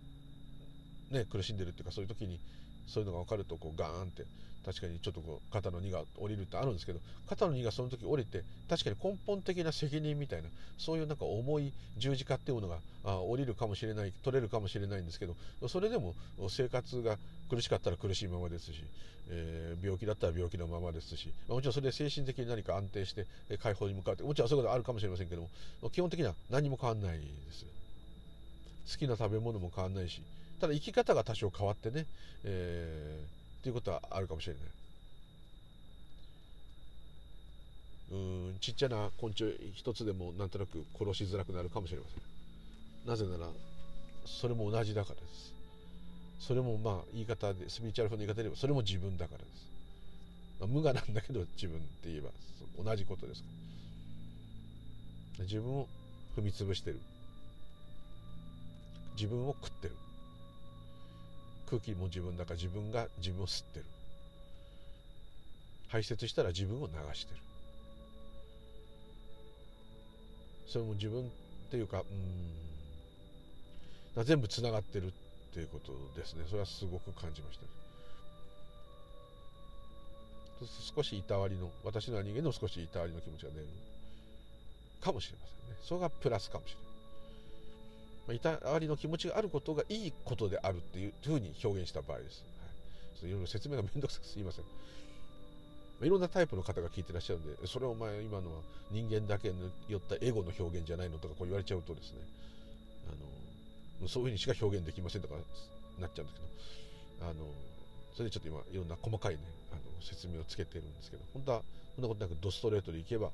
うね苦しんでるっていうかそういう時にそういうのが分かるとこうガーンって確かにちょっとこう肩の荷が下りるってあるんですけど肩の荷がその時下りて確かに根本的な責任みたいなそういうなんか重い十字架っていうものがあ降りるかもしれない取れるかもしれないんですけどそれでも生活が苦しかったら苦しいままですし、えー、病気だったら病気のままですしもちろんそれで精神的に何か安定して解放に向かうってもちろんそういうことあるかもしれませんけども基本的には何も変わんないです。好きな食べ物も変わんないしただ生き方が多少変わってね、えー、っていうことはあるかもしれない。うんちっちゃな昆虫一つでもなんとなく殺しづらくなるかもしれません。なぜならそれも同じだからです。それもまあ言い方でスピリチュアル風の言い方で言えばそれも自分だからです、まあ、無我なんだけど自分って言えば同じことです。自分を踏み潰してる。自分を食ってる。空気も自分だから自分が自分を吸ってる。排泄したら自分を流してる。それも自分っていうかうん。全部つながってるっていうことですね。それはすごく感じました少しいたわりの私の人間の少しいたわりの気持ちが出るかもしれませんね。それがプラスかもしれない。まあ、いたわりの気持ちがあることがいいことであるっていうふうに表現した場合です。はい、いろいろ説明がめんどくさくすいません。いろんなタイプの方が聞いてらっしゃるんでそれお前今のは人間だけによったエゴの表現じゃないのとかこう言われちゃうとですねあのそういうふうにしか表現できませんとかなっちゃうんですけどあのそれでちょっと今いろんな細かいねあの説明をつけてるんですけど本当はそんなことなくドストレートでいけば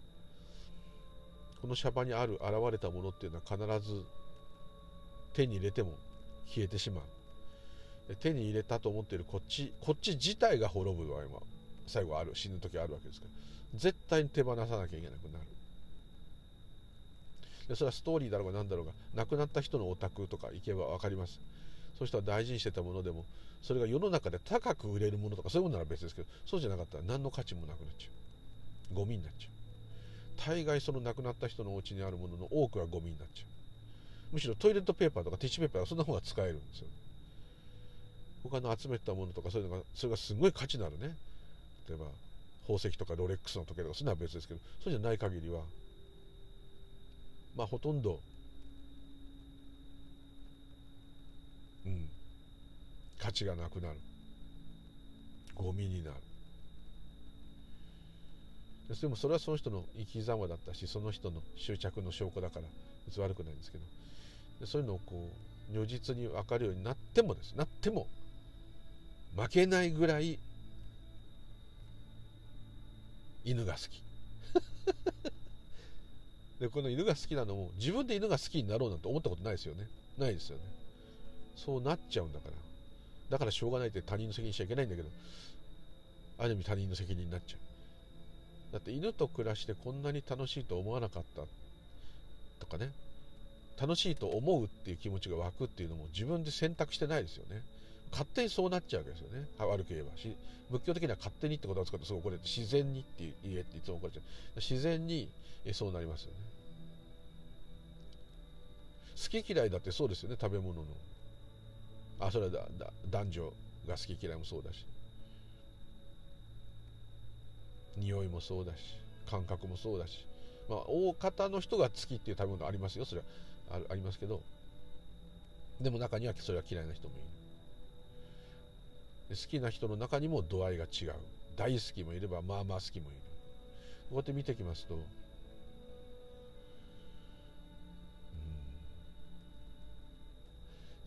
このシャバにある現れたものっていうのは必ず手に入れても消えてしまう。手に入れたと思っているこっちこっち自体が滅ぶ場合も最後ある死ぬ時あるわけですから。絶対に手放さなきゃいけなくなる。でそれはストーリーだろうが何だろうが亡くなった人のお宅とか行けば分かります。そういう人は大事にしてたものでもそれが世の中で高く売れるものとかそういうものなら別ですけどそうじゃなかったら何の価値もなくなっちゃう。ゴミになっちゃう。大概その亡くなった人のお家にあるものの多くはゴミになっちゃう。むしろトイレットペーパーとかティッシュペーパーはそんな方が使えるんですよ。他の集めたものとかそういうのがそれがすごい価値のあるね。例えば宝石とかロレックスの時計とかそういうのは別ですけどそうじゃない限りはまあほとんどうん。価値がなくなる。ゴミになる。でもそれはその人の生き様だったしその人の執着の証拠だから別に悪くないんですけど。でそういうのをこう如実に分かるようになってもです。なっても負けないぐらい犬が好き。[LAUGHS] でこの犬が好きなのも自分で犬が好きになろうなんて思ったことないですよね。ないですよね。そうなっちゃうんだから。だからしょうがないって他人の責任しちゃいけないんだけどある意味他人の責任になっちゃう。だって犬と暮らしてこんなに楽しいと思わなかった。とかね楽しいと思うっていう気持ちが湧くっていうのも自分で選択してないですよね。勝手にそうなっちゃうわけですよね。悪く言えば。し仏教的には勝手にってことを使ってすごい怒れて自然にって言えっていつも怒られちゃう。自然にそうなりますよね。好き嫌いだってそうですよね食べ物の。あそれはだだ男女が好き嫌いもそうだし。匂いもそうだし感覚もそうだし。まあ大方の人が好きっていう食べ物ありますよ。それはありますけど。でも中にはそれは嫌いな人もいる。好きな人の中にも度合いが違う。大好きもいればまあまあ好きもいる。こうやって見てきますと、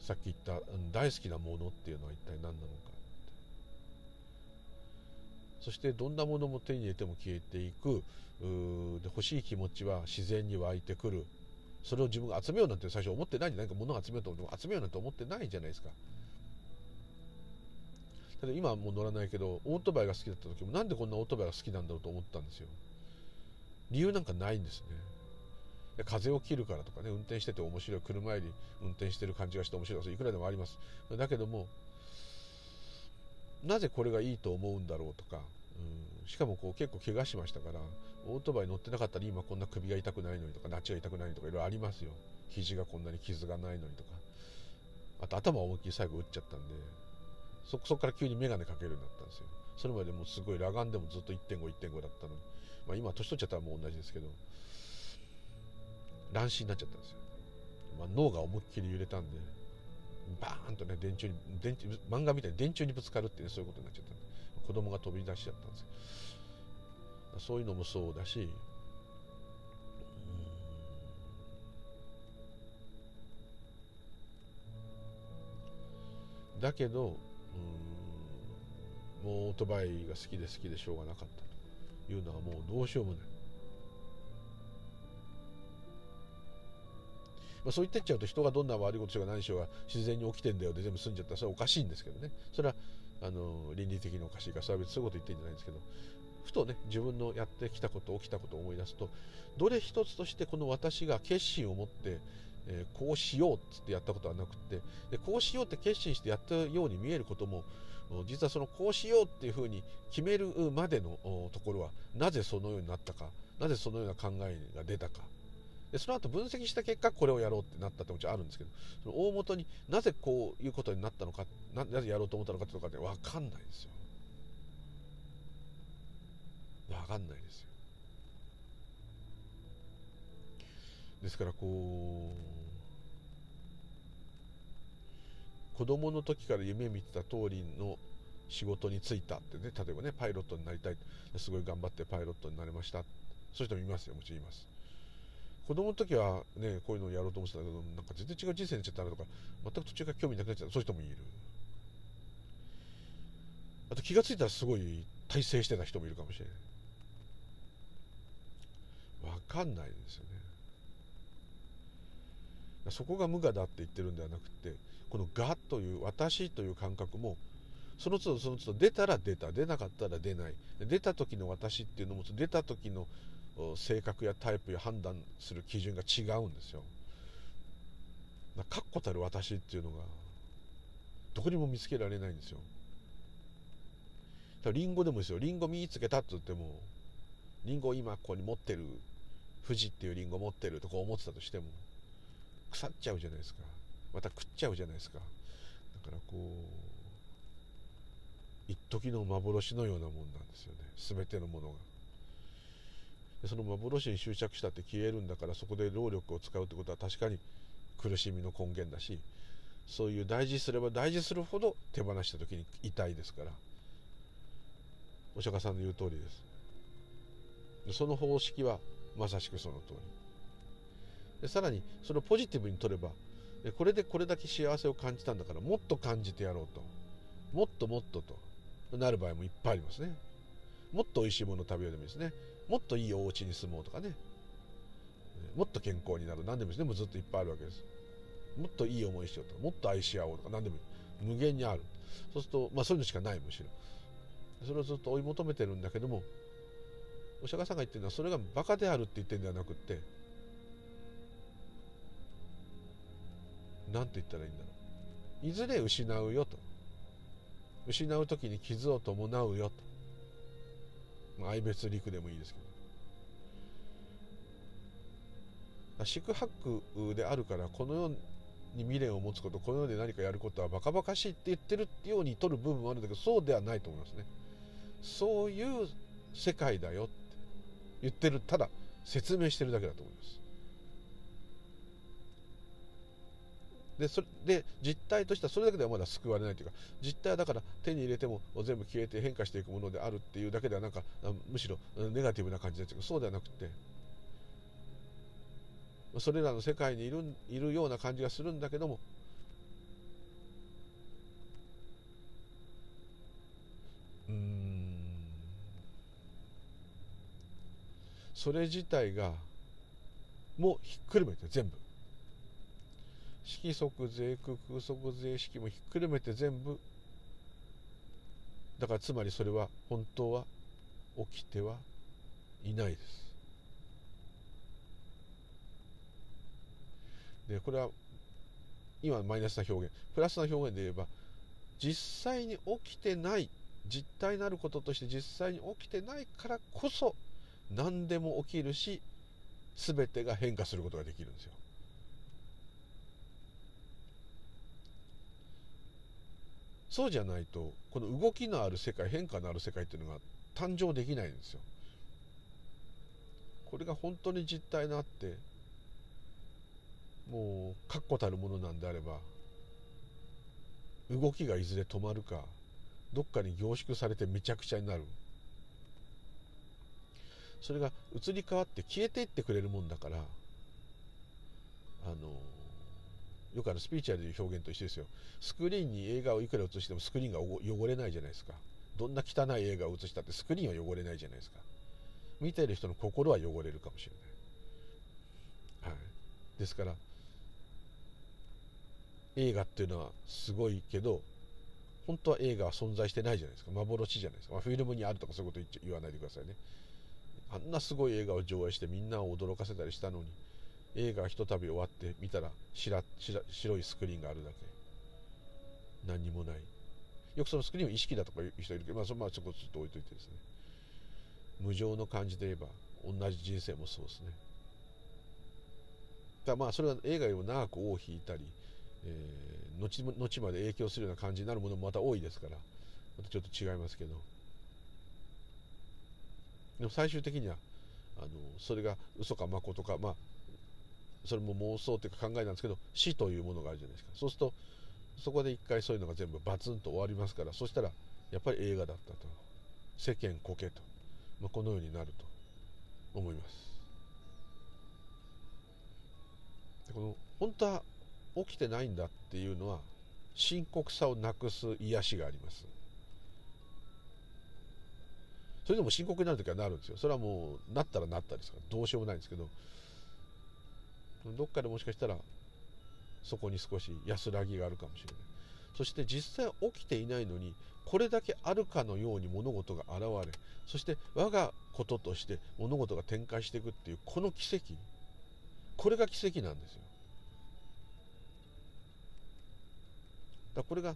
さっき言った、大好きなものっていうのは一体何なのかそしてどんなものも手に入れても消えていく。で欲しい気持ちは自然に湧いてくる。それを自分が集めようなんて最初思ってないんじゃない。か物を集めようと思って集めようなんて思ってないじゃないですか。ただ今はもう乗らないけどオートバイが好きだった時もなんでこんなオートバイが好きなんだろうと思ったんですよ。理由なんかないんですね。風を切るからとかね運転してて面白い車より運転してる感じがして面白いいくらでもあります。だけどもなぜこれがいいと思うんだろうとか、うん、しかもこう結構怪我しましたからオートバイ乗ってなかったら今こんな首が痛くないのにとかナチが痛くないのとかいろいろありますよ。肘がこんなに傷がないのにとか。あと頭を思いっきり最後打っちゃったんでそこから急に眼鏡かけるようになったんですよ。それまでもうすごい裸眼でもずっと1.51.5だったのに、まあ、今年取っちゃったらもう同じですけど乱視になっちゃったんですよ、まあ、脳が思いっきり揺れたんでバーンとね電柱に電柱漫画みたいに電柱にぶつかるって、ね、そういうことになっちゃったんで子供が飛び出しちゃったんですよ。そういうのもそうだしだけどうんもうオートバイが好きで好きでしょうがなかったというのはもうどうしようもない。まあ、そう言ってっちゃうと人がどんな悪いことしようが何しようが自然に起きてんだよで全部済んじゃったらそれはおかしいんですけどね。それはあの倫理的におかしいからそれは別にそういうこと言ってんじゃないんですけど。ふとね自分のやってきたこと起きたことを思い出すとどれ一つとしてこの私が決心を持って、えー、こうしようっつってやったことはなくてでこうしようって決心してやったように見えることも実はそのこうしようっていうふうに決めるまでのところはなぜそのようになったかなぜそのような考えが出たか。でその後分析した結果これをやろうってなったってもちろんあるんですけどその大元になぜこういうことになったのかなぜやろうと思ったのかってとかって分かんないですよ。分かんないですよ。ですからこう子供の時から夢見てた通りの仕事に就いたってね例えばねパイロットになりたいすごい頑張ってパイロットになれましたそういう人もいますよもちろんいます。子供の時はねこういうのをやろうと思ってたけどなんか全然違う人生になっちゃったなとか全く途中から興味なくなっちゃったそういう人もいる。あと気が付いたらすごい大成してた人もいるかもしれない。分かんないですよねそこが無我だって言ってるんではなくてこの我という私という感覚もその都度その都度出たら出た出なかったら出ない出た時の私っていうのも出た時の性格やタイプや判断する基準が違うんですよ。確固たる私っていうのがどこにも見つけられないんですよ。リンゴでもですよリンゴ見つけたって言ってもリンゴ今ここに持ってる富士っていうリンゴ持ってるとか思ってたとしても腐っちゃうじゃないですか。また食っちゃうじゃないですか。だからこう一時の幻のようなもんなんですよね。全てのものが。でその幻に執着したって消えるんだからそこで労力を使うってことは確かに苦しみの根源だしそういう大事すれば大事するほど手放した時に痛いですから。お釈迦さんの言う通りです。その方式はまさしくその通り。でさらにそれをポジティブに取ればこれでこれだけ幸せを感じたんだからもっと感じてやろうと。もっともっとと。なる場合もいっぱいありますね。もっと美味しいもの食べようでもいいですね。もっといいお家に住もうとかね。もっと健康になる何でもいいですね。もうずっといっぱいあるわけです。もっといい思いしようとかもっと愛し合おうとか何でもいい。無限にある。そうするとまあそういうのしかないむしろ。それをずっと追い求めてるんだけどもお釈迦さんが言ってるのはそれがバカであるって言ってるんではなくって何て言ったらいいんだろう。いずれ失うよと。失う時に傷を伴うよと。愛別陸でもいいですけど。宿泊であるからこの世に未練を持つことこの世で何かやることはバカバカしいって言ってるように取る部分もあるんだけどそうではないと思いますね。そういう世界だよ言ってるただ説明してるだけだと思います。でそれで実態としてはそれだけではまだ救われないというか実態はだから手に入れても全部消えて変化していくものであるっていうだけではなんかむしろネガティブな感じですけどそうではなくてそれらの世界にいるいるような感じがするんだけどもうんそれ自体がもうひっくるめて全部。色即税空空即税式もひっくるめて全部だからつまりそれは本当は起きてはいないですでこれは今マイナスな表現プラスな表現で言えば実際に起きてない実体なることとして実際に起きてないからこそ何でも起きるし全てが変化することができるんですよそうじゃないとこの動きのある世界変化のある世界っていうのが誕生できないんですよ。これが本当に実体のあってもう確固たるものなんであれば動きがいずれ止まるかどっかに凝縮されてめちゃくちゃになるそれが移り変わって消えていってくれるもんだからあのよくあるスピーチュアルいう表現と一緒ですよ。スクリーンに映画をいくら映してもスクリーンが汚れないじゃないですか。どんな汚い映画を映したってスクリーンは汚れないじゃないですか。見てる人の心は汚れるかもしれない、はい、ですから映画っていうのはすごいけど本当は映画は存在してないじゃないですか。幻じゃないですか、まあ、フィルムにあるとかそういうこと言わないでくださいね。あんなすごい映画を上映してみんなを驚かせたりしたのに映画がひとたび終わって見たら白白いスクリーンがあるだけ。何にもない。よくそのスクリーンを意識だとかいう人いるけど、まあ、そまあそこちょっと置いといてですね。無常の感じで言えば同じ人生もそうですね。だまあそれは映画よりも長く尾を引いたり、えー、後後まで影響するような感じになるものもまた多いですからまたちょっと違いますけど。でも最終的にはあのそれが嘘かまことかまあそれも妄想というか考えなんですけど死というものがあるじゃないですか。そうするとそこで一回そういうのが全部バツンと終わりますからそしたらやっぱり映画だったと。世間こけと、まあ、このようになると。思います。でこの本当は起きてないんだっていうのは深刻さをなくす癒しがあります。それでも深刻になる時はなるんですよ。それはもうなったらなったですから。どうしようもないんですけど。どっかでもしかしたらそこに少し安らぎがあるかもしれない。そして実際起きていないのにこれだけあるかのように物事が現れそして我がこととして物事が展開していくっていうこの奇跡。これが奇跡なんですよ。だこれが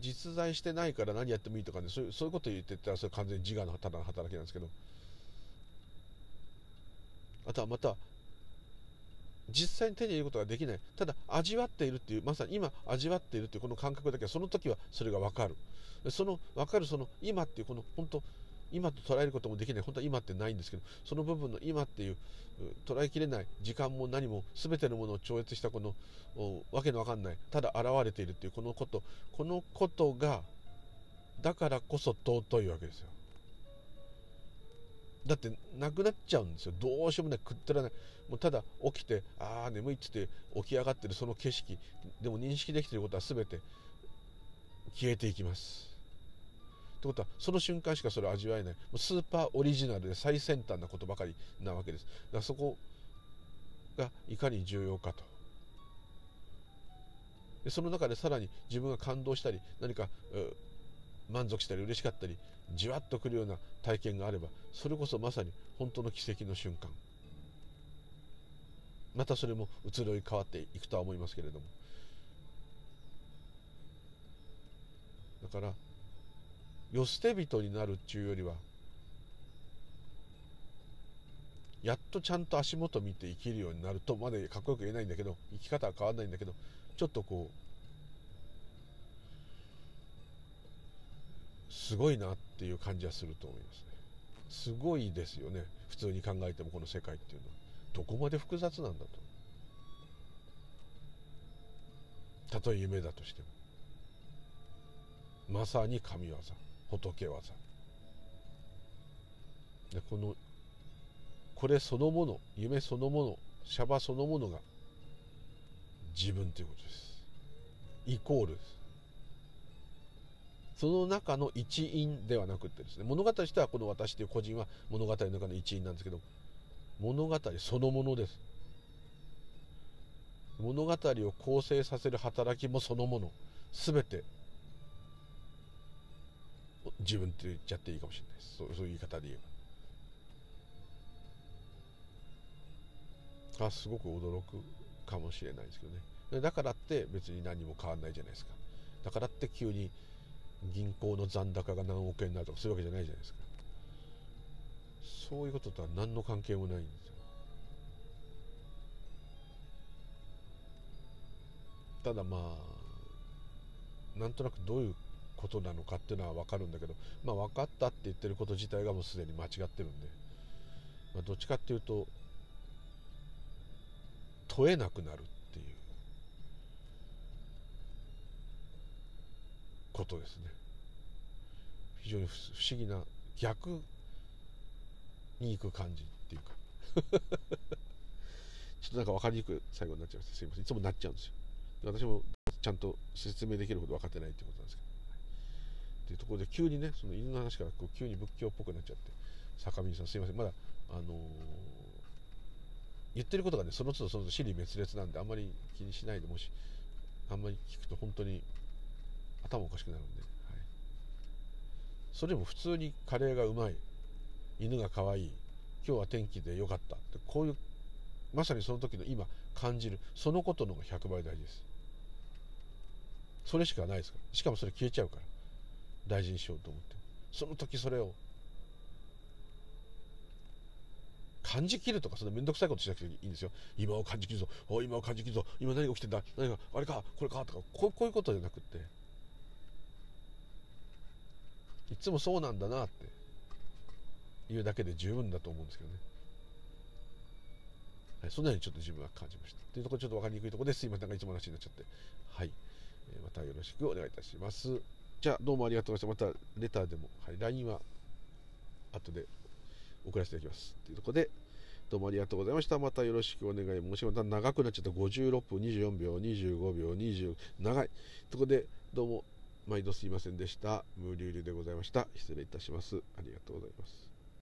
実在してないから何やってもいいとかねそういうそういうこと言ってたらそれ完全に自我のただの働きなんですけど。あとはまた実際に手に入れることができない。ただ味わっているっていうまさに今味わっているっていうこの感覚だけはその時はそれが分かる。その分かるその今っていうこの本当今と捉えることもできない。本当は今ってないんですけどその部分の今っていう捉えきれない時間も何も全てのものを超越したこのわけのわかんないただ現れているっていうこのこと。このことがだからこそ尊いわけですよ。だってなくなっちゃうんですよ。どうしようもない。食ってらない。もうただ起きてああ眠いっつって起き上がってるその景色でも認識できてることは全て消えていきます。ってことはその瞬間しかそれを味わえない。もうスーパーオリジナルで最先端なことばかりなわけです。だからそこがいかに重要かと。でその中でさらに自分が感動したり何か満足したり嬉しかったりじわっとくるような体験があればそれこそまさに本当の奇跡の瞬間。またそれも移ろい変わっていくとは思いますけれども。だから世捨て人になるっていうよりはやっとちゃんと足元見て生きるようになるとまでかっこよく言えないんだけど生き方は変わらないんだけどちょっとこうすごいなっていう感じはすると思いますね。すごいですよね。普通に考えてもこの世界っていうのは。どこまで複雑なんだと。たとえ夢だとしても。まさに神業。仏業でこのこれそのもの夢そのものシャバそのものが自分ということです。イコールです。その中の一員ではなくてですね物語としてはこの私という個人は物語の中の一員なんですけど物語そのものです。物語を構成させる働きもそのもの。全て自分って言っちゃっていいかもしれないです。そうそういう言い方で言えば。あすごく驚くかもしれないですけどね。だからって別に何も変わんないじゃないですか。だからって急に銀行の残高が何億円になるとかそういうわけじゃないじゃないですか。そういうこととは何の関係もないんですよ。ただまあなんとなくどういうことなのかっていうのは分かるんだけどまあ分かったって言ってること自体がもうすでに間違ってるんで、まあ、どっちかっていうと問えなくなるっていうことですね。非常に不思議な逆に行く感じっていうか。[LAUGHS] ちょっとなんか分かりにくい最後になっちゃいましたすいません。いつもなっちゃうんですよ。私もちゃんと説明できるほど分かってないってことなんですけど。っていうところで急にねその犬の話からこう急に仏教っぽくなっちゃって坂見さんすいません。まだあのー、言ってることがねその都度その都度死に滅裂なんであんまり気にしないでもしあんまり聞くと本当に頭おかしくなるんで、はい、それでも普通にカレーがうまい犬が可愛い今日は天気で良かったってこういうまさにその時の今感じるそのことの方が100倍大事です。それしかないですから。しかもそれ消えちゃうから。大事にしようと思ってその時それを感じきるとかそんな面倒くさいことしなくていいんですよ今を感じきるぞお今を感じきるぞ今何が起きてんだ何があれかこれかとかこうこういうことじゃなくっていつもそうなんだなっていうだけで十分だと思うんですけどねはい、そんなようにちょっと自分は感じました。というところちょっと分かりにくいところですいません。なんかいつも話になっちゃって。はい。またよろしくお願いいたします。じゃあ、どうもありがとうございました。また、レターでも、はい、LINE は、後で送らせていただきます。というところで、どうもありがとうございました。またよろしくお願い申します。ます長くなっちゃった56分、24秒、25秒、20、長い。ところで、どうも、毎度すいませんでした。無理売りでございました。失礼いたします。ありがとうございます。